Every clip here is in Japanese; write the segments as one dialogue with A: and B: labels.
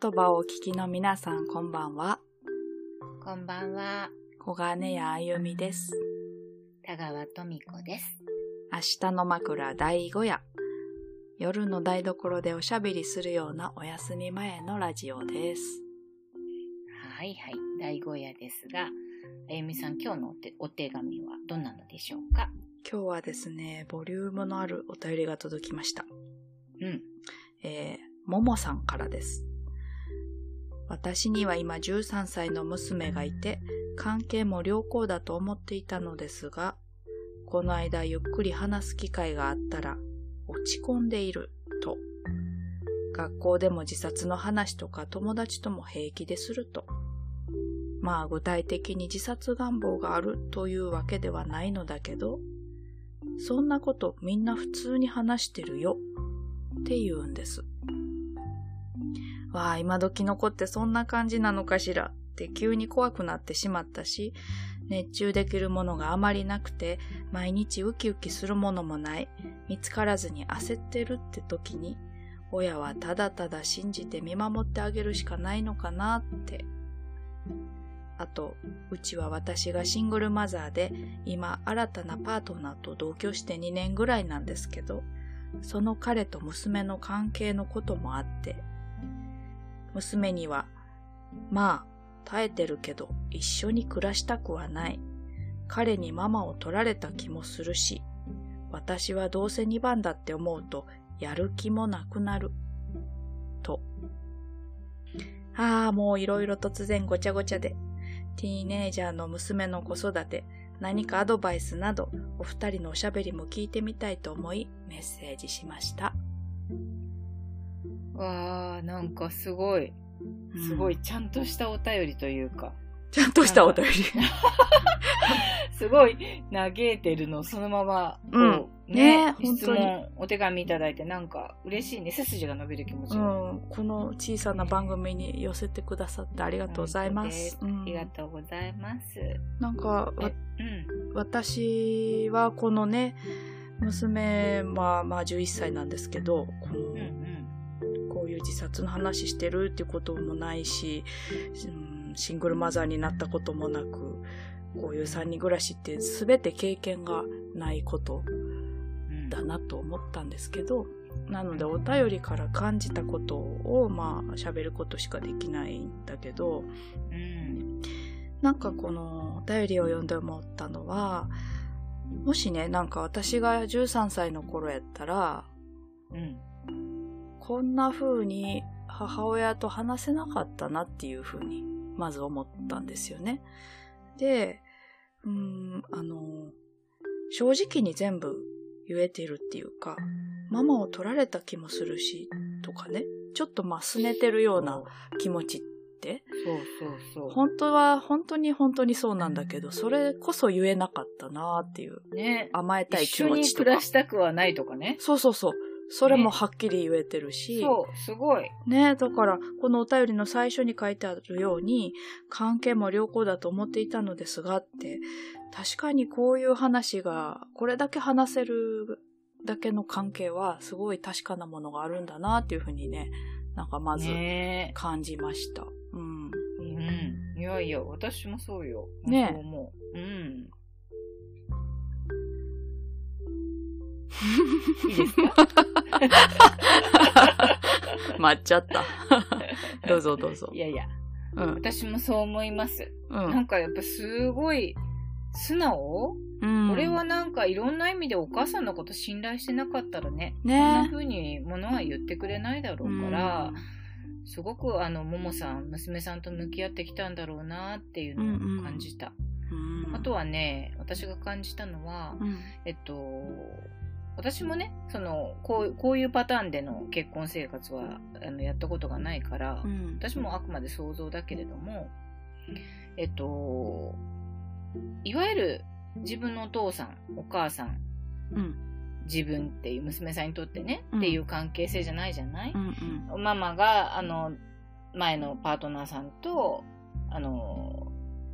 A: 言葉をお聞きの皆さん、こんばんは。
B: こんばんは。
A: 小金谷あゆみです。
B: 田川富子です。
A: 明日の枕第5夜。夜の台所でおしゃべりするようなお休み前のラジオです。
B: はいはい。第5夜ですが、あゆみさん、今日のお手お手紙はどんなのでしょうか？
A: 今日はですね、ボリュームのあるお便りが届きました。
B: うん。
A: えー、ももさんからです。私には今13歳の娘がいて、関係も良好だと思っていたのですが、この間ゆっくり話す機会があったら、落ち込んでいる、と。学校でも自殺の話とか友達とも平気ですると。まあ具体的に自殺願望があるというわけではないのだけど、そんなことみんな普通に話してるよって言うんです。わあ、今時の子ってそんな感じなのかしらって急に怖くなってしまったし、熱中できるものがあまりなくて、毎日ウキウキするものもない、見つからずに焦ってるって時に、親はただただ信じて見守ってあげるしかないのかなって。あと、うちは私がシングルマザーで、今新たなパートナーと同居して2年ぐらいなんですけど、その彼と娘の関係のこともあって、娘には、まあ、耐えてるけど一緒に暮らしたくはない。彼にママを取られた気もするし、私はどうせ2番だって思うとやる気もなくなる。と。ああ、もういろいろ突然ごちゃごちゃで、ティーネイジャーの娘の子育て、何かアドバイスなど、お二人のおしゃべりも聞いてみたいと思い、メッセージしました。
B: わー、なんかすごい、すごいちゃんとしたお便りというか、
A: ちゃんとしたお便り。
B: すごい嘆いてるのをそのまま、こう、
A: うん
B: ね
A: ね
B: 質問、お手紙いただいてなんか嬉しいね。背筋が伸びる気持ち
A: う
B: が。
A: ん、この小さな番組に寄せてくださってありがとうございます。うん
B: ありがとうございます。
A: なんか、
B: うん。
A: 私はこのね、娘はまあ11歳なんですけど、このいう自殺の話してるっていうこともないし、うんシングルマザーになったこともなく、こういう3人暮らしって全て経験がないこと
B: うん
A: だなと思ったんですけど、なのでお便りから感じたことをまあ喋ることしかできないんだけど、
B: うん。
A: なんかこのお便りを読んで思ったのは、もしね、なんか私が13歳の頃やったら、
B: うん。
A: こんな風に母親と話せなかったなっていう風に、まず思ったんですよね。で、うーん、あの、正直に全部言えてるっていうか、ママを取られた気もするし、とかね、ちょっとまあ拗ねてるような気持ちって、
B: そうそうそう。
A: 本当は本当に本当にそうなんだけど、それこそ言えなかったなっていう、
B: ね。
A: 甘えたい
B: 一緒に
A: 気持ちとか
B: 暮ら。したくはないとかね。
A: そうそうそう。それもはっきり言えてるし、
B: そう、すごい。
A: ねだから、このお便りの最初に書いてあるように、関係も良好だと思っていたのですがって、確かにこういう話が、これだけ話せるだけの関係は、すごい確かなものがあるんだなっていうふうにね、なんかまず
B: ね
A: 感じました。うん。
B: うん。いやいや、私もそうよ。
A: ね
B: そう思う。うん。いいですか？
A: 待っちゃった。どうぞ どうぞ
B: い。やいや、
A: うん。
B: 私もそう思います。
A: う
B: なんかやっぱすごい、素直、
A: ん。
B: 俺はなんかいろんな意味でお母さんのこと信頼してなかったらね、こん
A: ね
B: な風にものは言ってくれないだろうから、すごくあの、ももさん、娘さんと向き合ってきたんだろうなっていうのを感じた。
A: うん、
B: あとはね、私が感じたのは、
A: うん、
B: えっと、私もね、その、こうこういうパターンでの結婚生活はあのやったことがないから、
A: うん。
B: 私もあくまで想像だけれども、えっと、いわゆる自分のお父さん、お母さん、
A: うん。
B: 自分っていう娘さんにとってね、
A: うん
B: っていう関係性じゃないじゃない、
A: うん。うん。
B: ママが、あの、前のパートナーさんと、あの、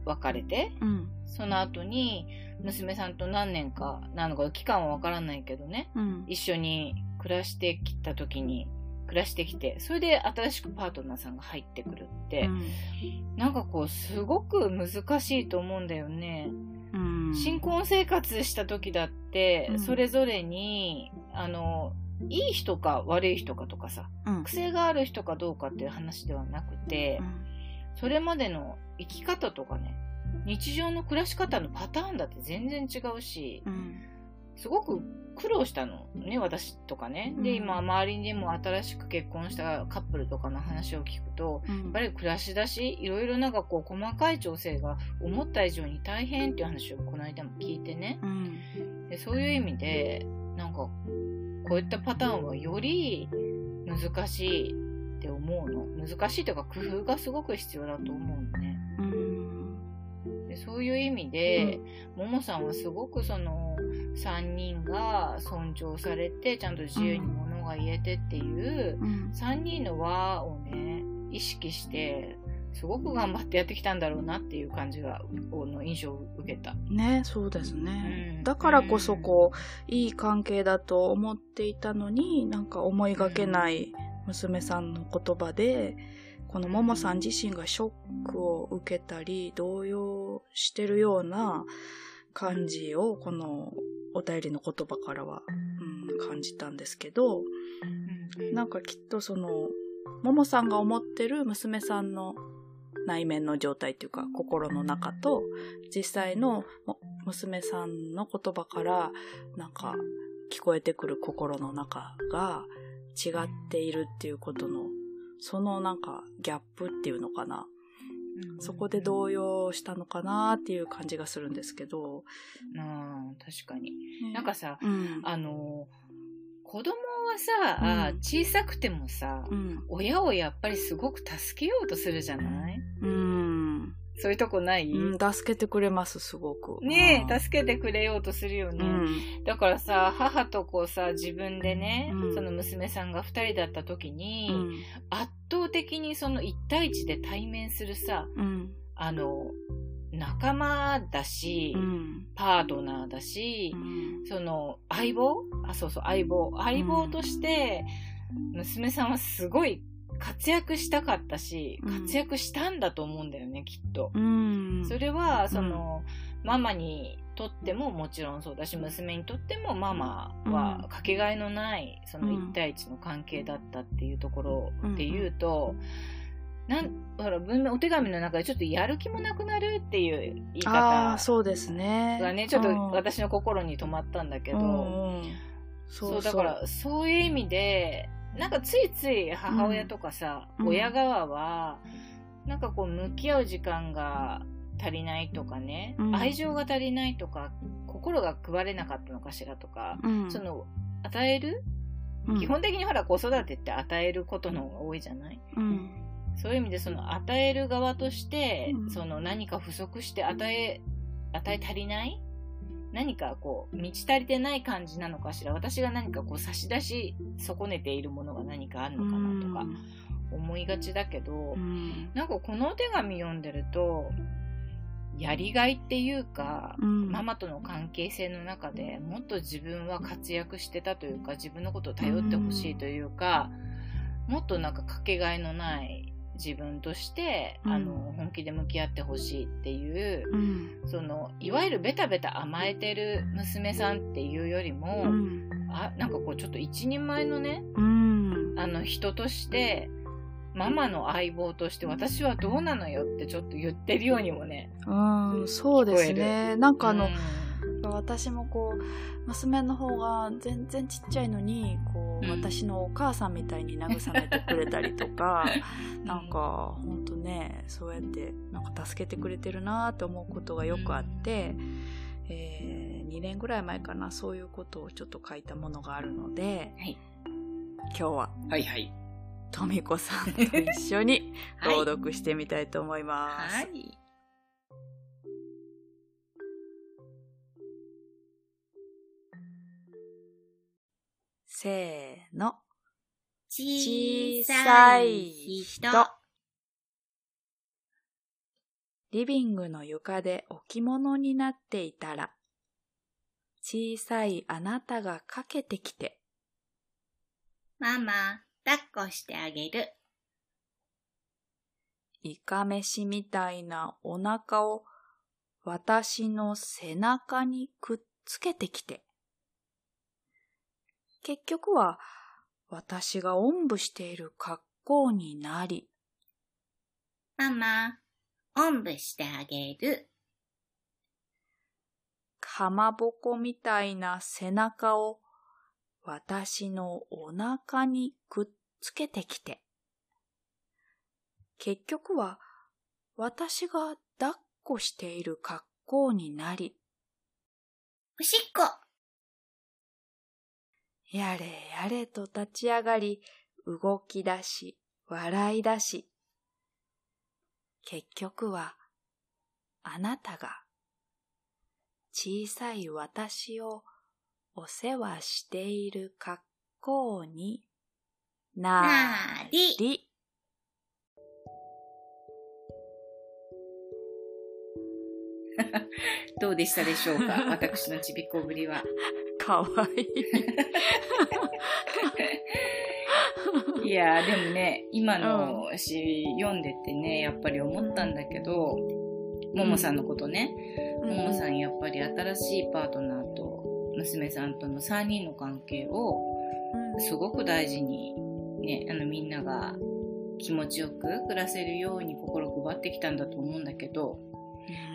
B: 別れて、
A: うん。
B: その後に、娘さんと何年か、なのか期間はわからないけどね、
A: うん。
B: 一緒に暮らしてきた時に、暮暮らしてきて、それで新しくパートナーさんが入ってくるって、うん、なんかこう、すごく難しいと思うんだよね。うん、新婚生活した時だって、それぞれに、あの、いい人か悪い人かとかさ、うん、癖がある人かどうかっていう話ではなくて、うん、それまでの生き方とかね、日常の暮らし方のパターンだって全然違うし、うん、すごく苦労したのね、私とかね。で、今、周りにも新しく結婚したカップルとかの話を聞くと、やっぱり暮らしだし、いろいろなんかこう、細かい調整が思った以上に大変っていう話をこの間も聞いてね。でそういう意味で、なんか、こういったパターンはより難しいって思うの。難しいというか工夫がすごく必要だと思うのね。でそういう意味で、も、も、さんはすごくその3人が尊重されて、ちゃんと自由に物が言えてっていう、3人の輪をね、意識して、すごく頑張ってやってきたんだろうなっていう感じが、の印象を受けた。
A: ね、そうですね。うん、だからこそこう、いい関係だと思っていたのに、なんか思いがけない娘さんの言葉で、このももさん自身がショックを受けたり、動揺してるような感じを、このお便りの言葉からは、うん、感じたんですけど、なんかきっとその、ももさんが思ってる娘さんの内面の状態っていうか心の中と実際の娘さんの言葉からなんか聞こえてくる心の中が違っているっていうことのそのなんかギャップっていうのかな、そこで動揺したのかなっていう感じがするんですけど。
B: あ確かに。ね、なんかさ、うん、あの、子供はさ、うん、小さくてもさ、うん、親をやっぱりすごく助けようとするじゃない？うん。そういうとこない、
A: うん、助けてくれます、すごく。
B: ねえ、助けてくれようとするよね。うん、だからさ、母とこうさ、自分でね、うん、その娘さんが二人だった時に、圧倒的にその一対一で対面するさ、あの、仲間だし、うん、パートナーだし、うん、その相棒？あ、そうそう、相棒。相棒として、娘さんはすごい活躍したかったし、活躍したんだと思うんだよね、きっと。それは、その、ママにとってももちろんそうだし、娘にとってもママはかけがえのない、その一対一の関係だったっていうところで言うと、なんほら文お手紙の中でちょっとやる気もなくなるっていう言い方
A: あそうですね。
B: がねちょっと私の心に留まったんだけど、そうだからそういう意味でなんかついつい母親とかさ、うん、親側はなんかこう向き合う時間が足りないとかね、愛情が足りないとか心が配れなかったのかしらとか、その与える、基本的にほら子育てって与えることの方が多いじゃない、うん。そういう意味でその与える側として、うん、その何か不足して与え、与え足りない？何かこう、満ち足りてない感じなのかしら。私が何かこう差し出し損ねているものが何かあるのかなとか思いがちだけど、うん、なんかこのお手紙読んでると、やりがいっていうか、うん、ママとの関係性の中でもっと自分は活躍してたというか、自分のことを頼ってほしいというか、もっとなんかかけがえのない自分として、うん、あの本気で向き合ってほしいっていう、うん、そのいわゆるベタベタ甘えてる娘さんっていうよりも、うん、あなんかこうちょっと一人前のね、あの人としてママの相棒として私はどうなのよってちょっと言ってるようにもね。
A: うん、そうですね。なんかあの、私もこう娘の方が全然ちっちゃいのにこう、うん、私のお母さんみたいに慰めてくれたりとか、うん、なんかほんとねそうやってなんか助けてくれてるなと思うことがよくあって、うん、えー、2年ぐらい前かなそういうことをちょっと書いたものがあるので、はい、今日は。
B: はいはい。
A: とみこさんと一緒に 朗読してみたいと思います。はい、はいせーの。
B: 小さい人。
A: リビングの床で置物になっていたら、小さいあなたがかけてきて。
B: ママ、抱っこしてあげる。
A: イカ飯みたいなお腹を私の背中にくっつけてきて。結局は私がおんぶしている格好になり。
B: ママ、おんぶしてあげる。
A: かまぼこみたいな背中を私のお腹にくっつけてきて。結局は私が抱っこしている格好になり。
B: おしっこ
A: やれやれと立ち上がり、動き出し、笑い出し。結局は、あなたが、小さい私をお世話している格好になり。
B: どうでしたでしょうか？私のちびっこぶりは。
A: かわい。
B: い。いやでもね、今の詩読んでてね、やっぱり思ったんだけど、ももさんのことね、ももさんやっぱり新しいパートナーと娘さんとの3人の関係をすごく大事に、ね、あのみんなが気持ちよく暮らせるように心配ってきたんだと思うんだけど、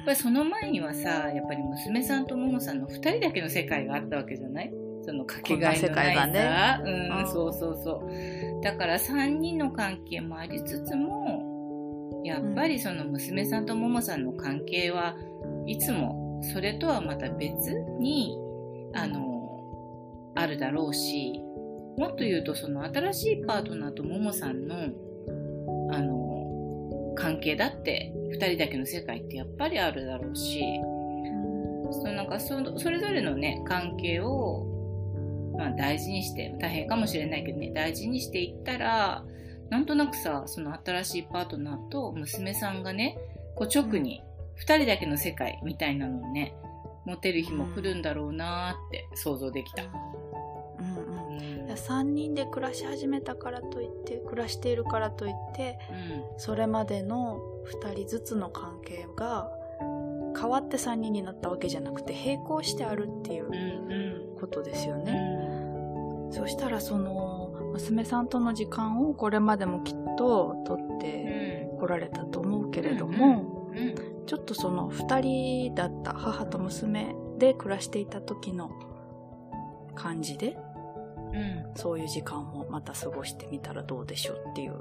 B: ぱりその前にはさやっぱり娘さんとももさんの2人だけの世界があったわけじゃない？そのかけがえのないさ、ね、うん、そうそうそう。だから3人の関係もありつつもやっぱりその娘さんとももさんの関係はいつもそれとはまた別にあのあるだろうしもっと言うとその新しいパートナーとももさんの関係だって2人だけの世界ってやっぱりあるだろうし、そのなんかそそれぞれのね関係を、まあ、大事にして大変かもしれないけどね大事にしていったらなんとなくさその新しいパートナーと娘さんがねこう直に2人だけの世界みたいなのをね持てる日も来るんだろうなって想像できた。
A: 3人で暮らし始めたからといって暮らしているからといって、うん、それまでの2人ずつの関係が変わって3人になったわけじゃなくて並行してあるっていうことですよね。うん。うん、そしたらその娘さんとの時間をこれまでもきっと取ってこられたと思うけれども、ちょっとその2人だった母と娘で暮らしていた時の感じでうん、そういう時間もまた過ごしてみたらどうでしょうっていう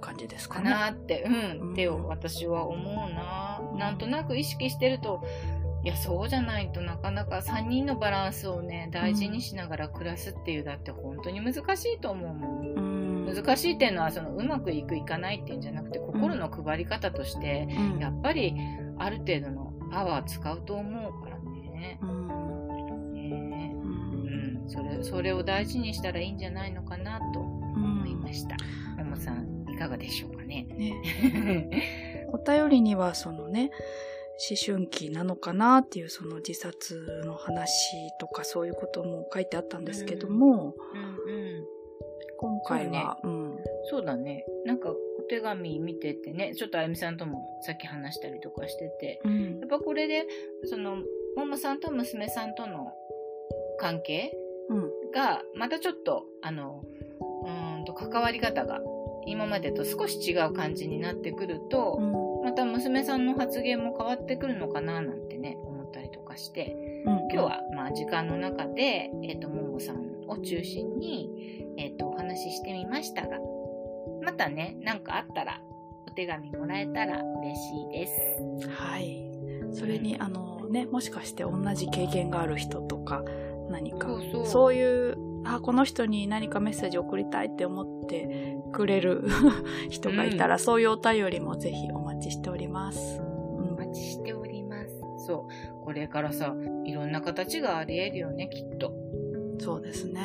A: 感じですかね。
B: かなって、うん、って私は思うな。なんとなく意識してると、いや、そうじゃないとなかなか3人のバランスをね、大事にしながら暮らすっていう、だって本当に難しいと思うもん。うん、難しいっていうのは、そのうまくいくいかないっていうんじゃなくて、心の配り方として、うん、やっぱりある程度のパワー使うと思うからね。うんそれそれを大事にしたらいいんじゃないのかなと思いました。も、も、さんいかがでしょうかね？
A: ね。お便りにはそのね思春期なのかなっていうその自殺の話とかそういうことも書いてあったんですけども、うんうんうん、今回は
B: そうね、うん、そうだね。なんかお手紙見ててねちょっとあゆみさんともさっき話したりとかしてて、うん、やっぱこれでそのももさんと娘さんとの関係が、またちょっと、あの、うんと関わり方が今までと少し違う感じになってくると、うん、また娘さんの発言も変わってくるのかななんてね、思ったりとかして、うん、今日はまあ時間の中で、えっ、ー、と、ももさんを中心に、えっ、ー、と、お話ししてみましたが、またね、なんかあったら、お手紙もらえたら嬉しいです。
A: はい。それに、あのね、もしかして同じ経験がある人とか、何か。そういうあこの人に何かメッセージ送りたいって思ってくれる 人がいたら、うん、そういうお便りもぜひお待ちしております、
B: うん、お待ちしております。そう。これからさいろんな形がありえるよねきっと。
A: そうですね。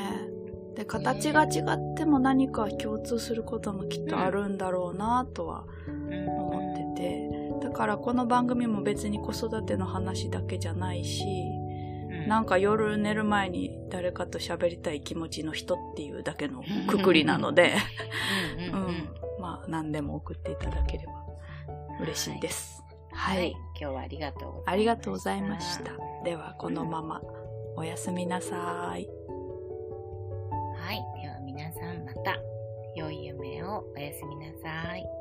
A: で形が違っても何か共通することもきっとあるんだろうなとは思ってて、だからこの番組も別に子育ての話だけじゃないし、なんか夜寝る前に誰かと喋りたい気持ちの人っていうだけのくくりなので、うん、まあ何でも送っていただければ嬉しいです。
B: はい。はい、今日はありがとうございました。
A: ありがとうございました。ではこのままおやすみなさい。
B: はい。では皆さんまた良い夢をおやすみなさい。